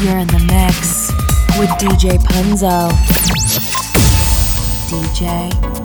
You're in the mix with DJ Punzo. DJ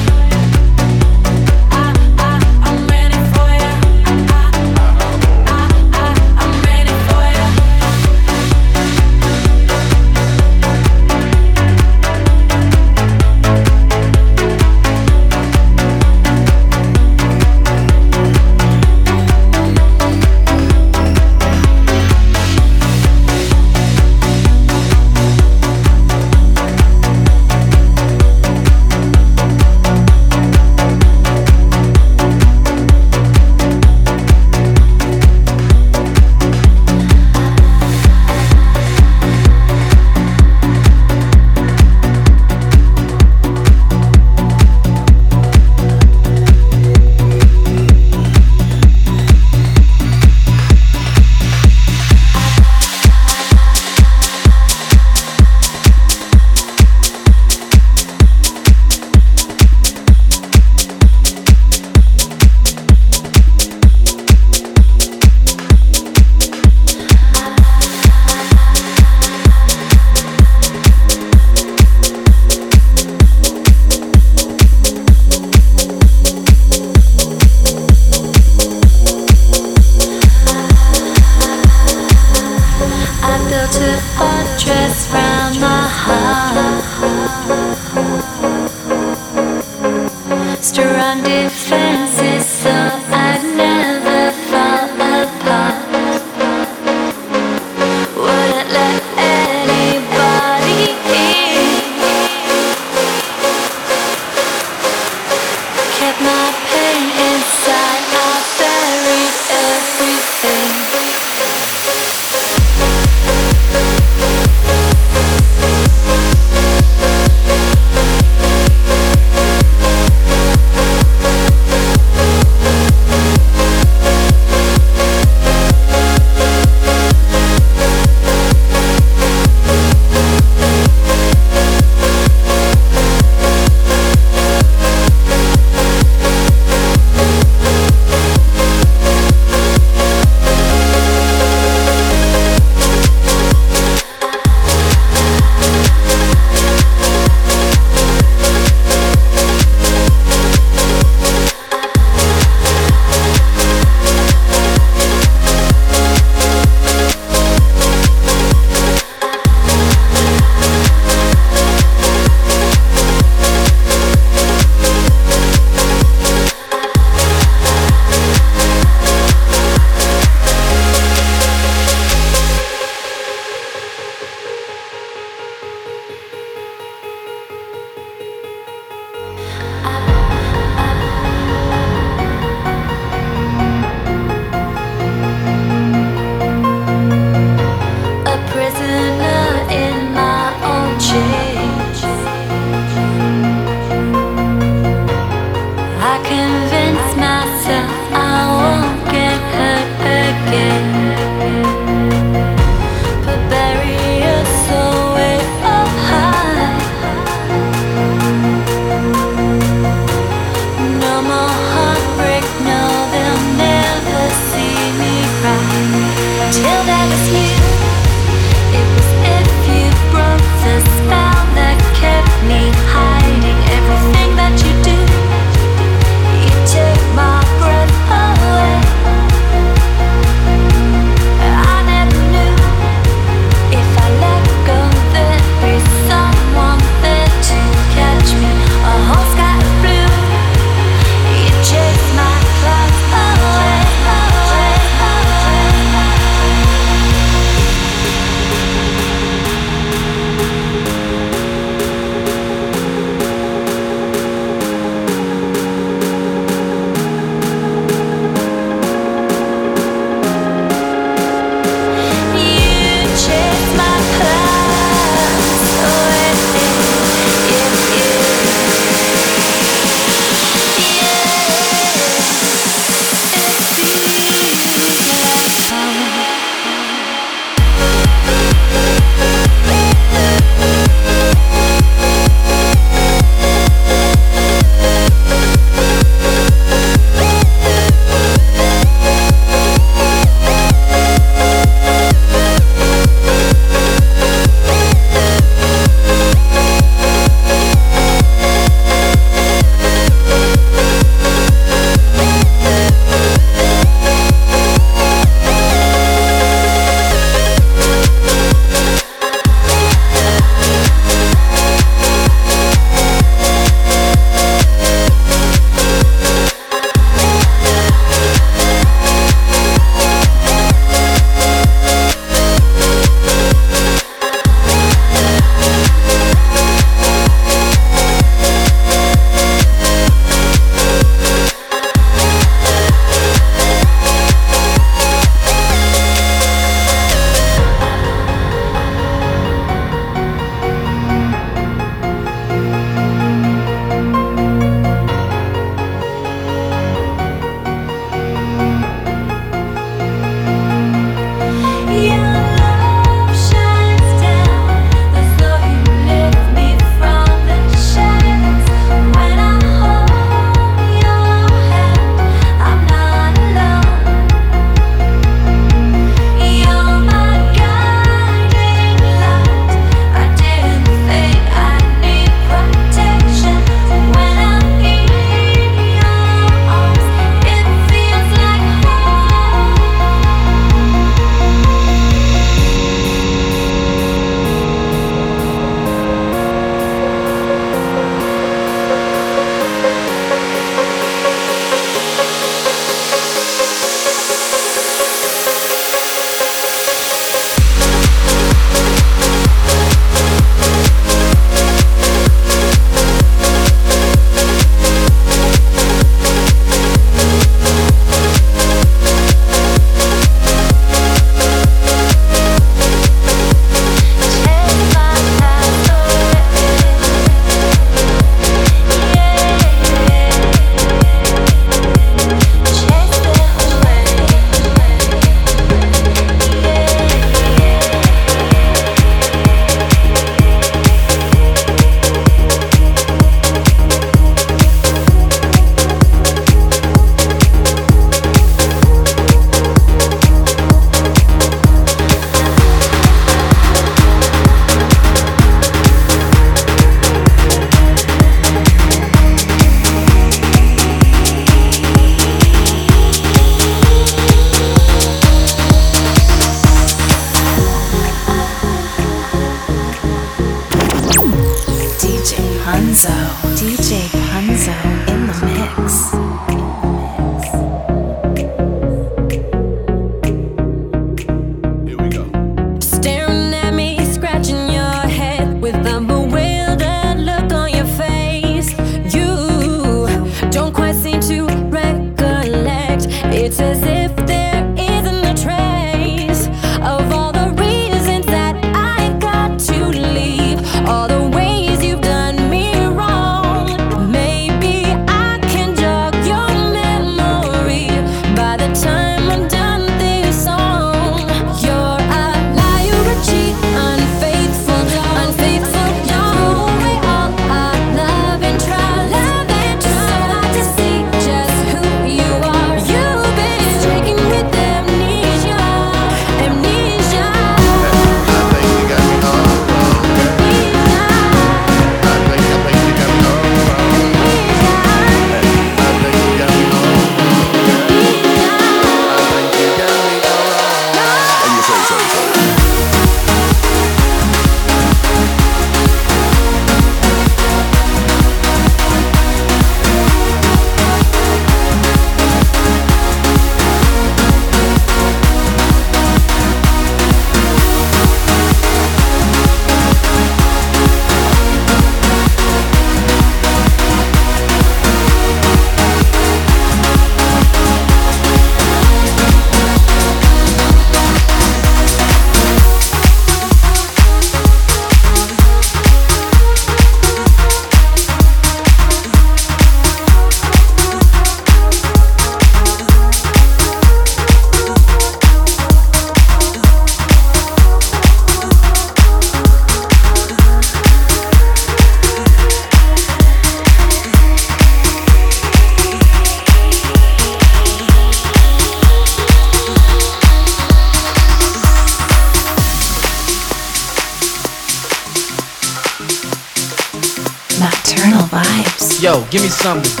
something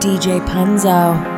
DJ Punzo.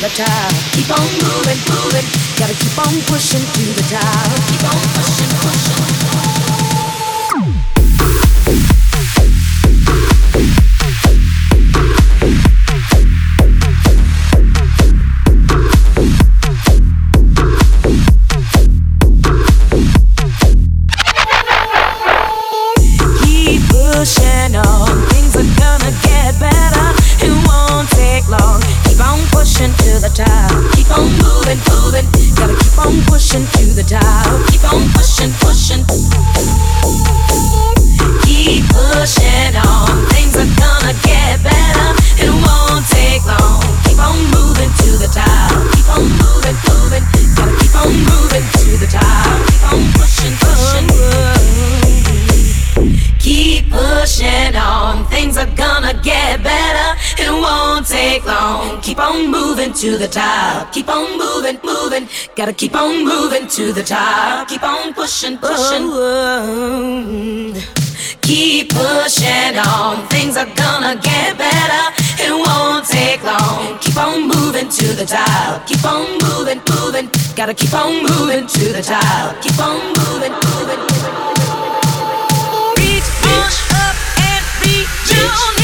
The top. Keep on moving, moving. Gotta keep on pushing to the top. Keep on pushing, pushing. To the top. Keep on moving, moving. Gotta keep on moving to the top. Keep on pushing, pushing. Oh, keep pushing on. Things are gonna get better. It won't take long. Keep on moving to the top. Keep on moving, moving. Gotta keep on moving to the top. Keep on moving, moving. Reach on up and reach in.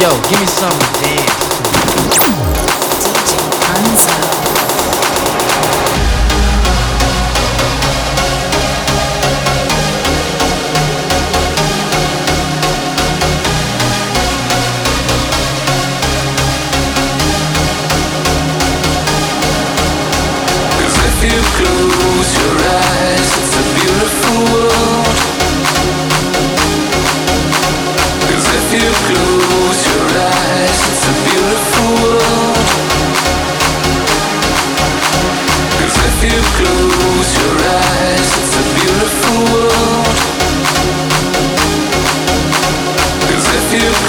Yo, give me something to dance. DJ Punzo.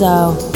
DJ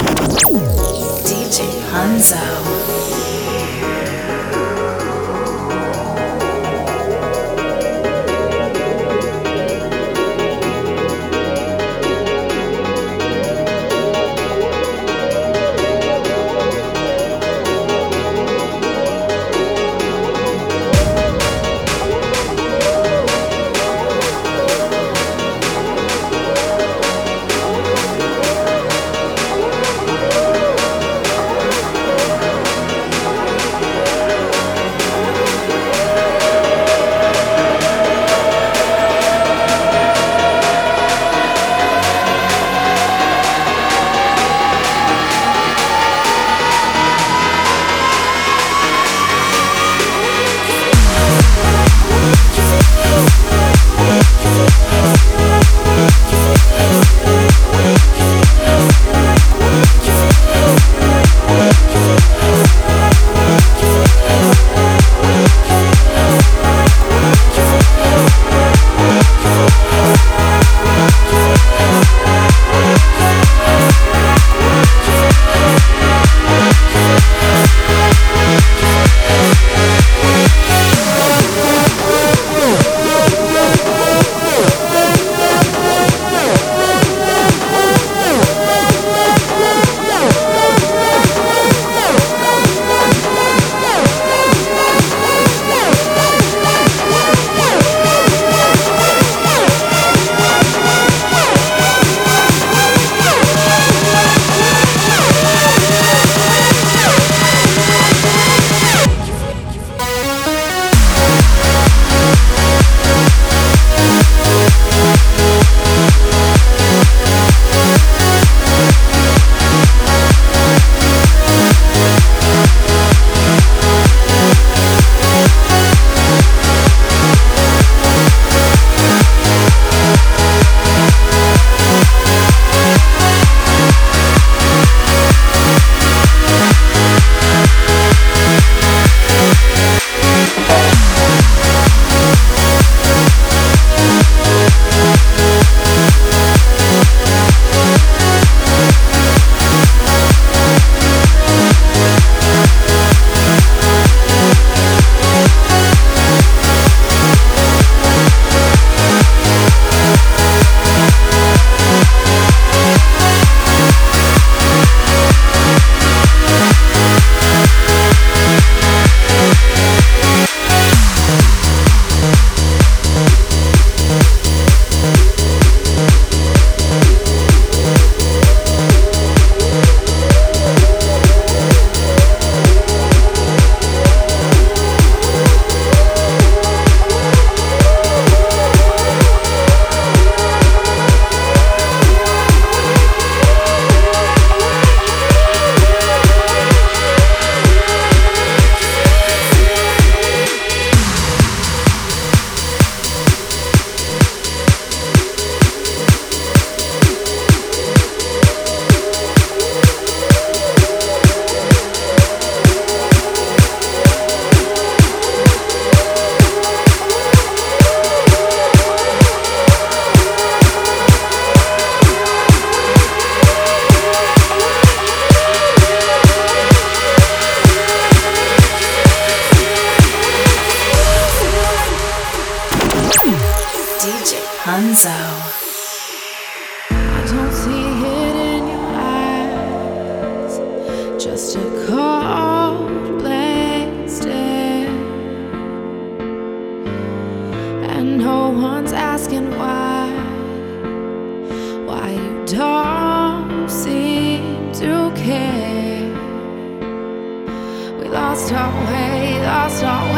lost our way, lost our way.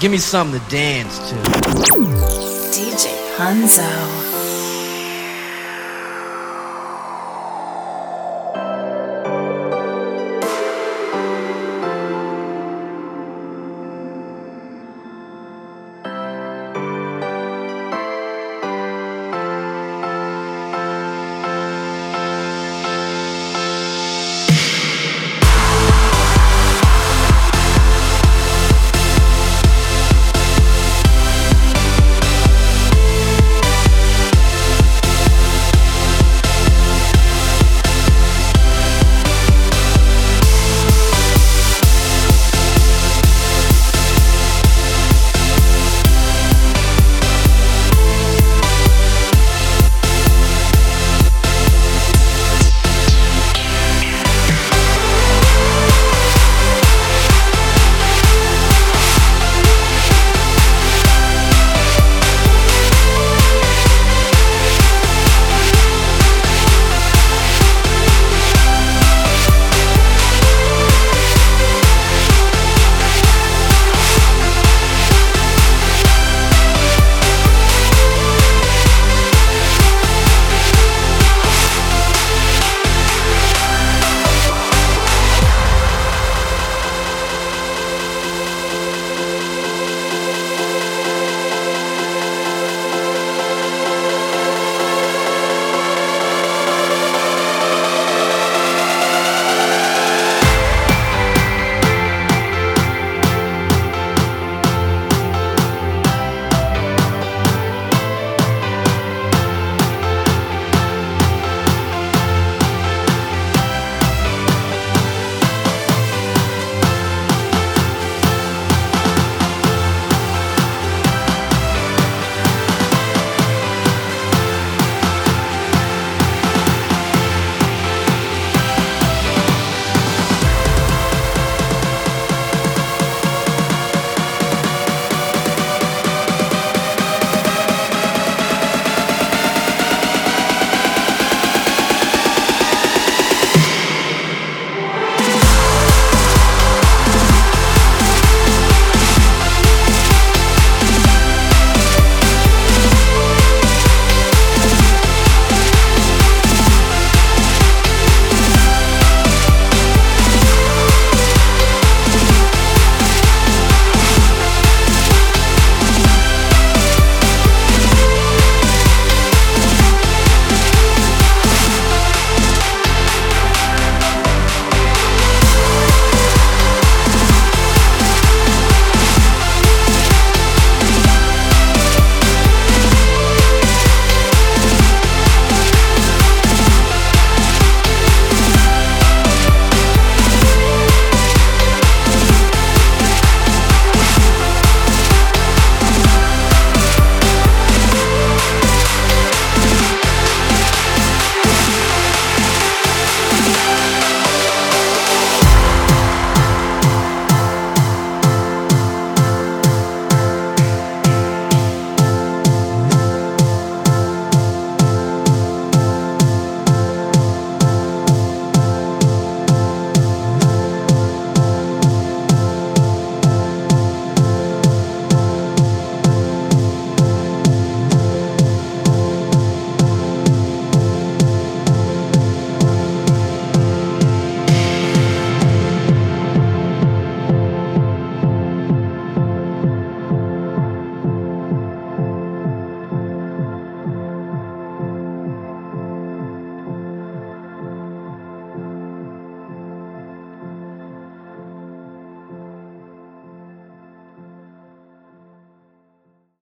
Give me something to dance to. DJ Hunzo.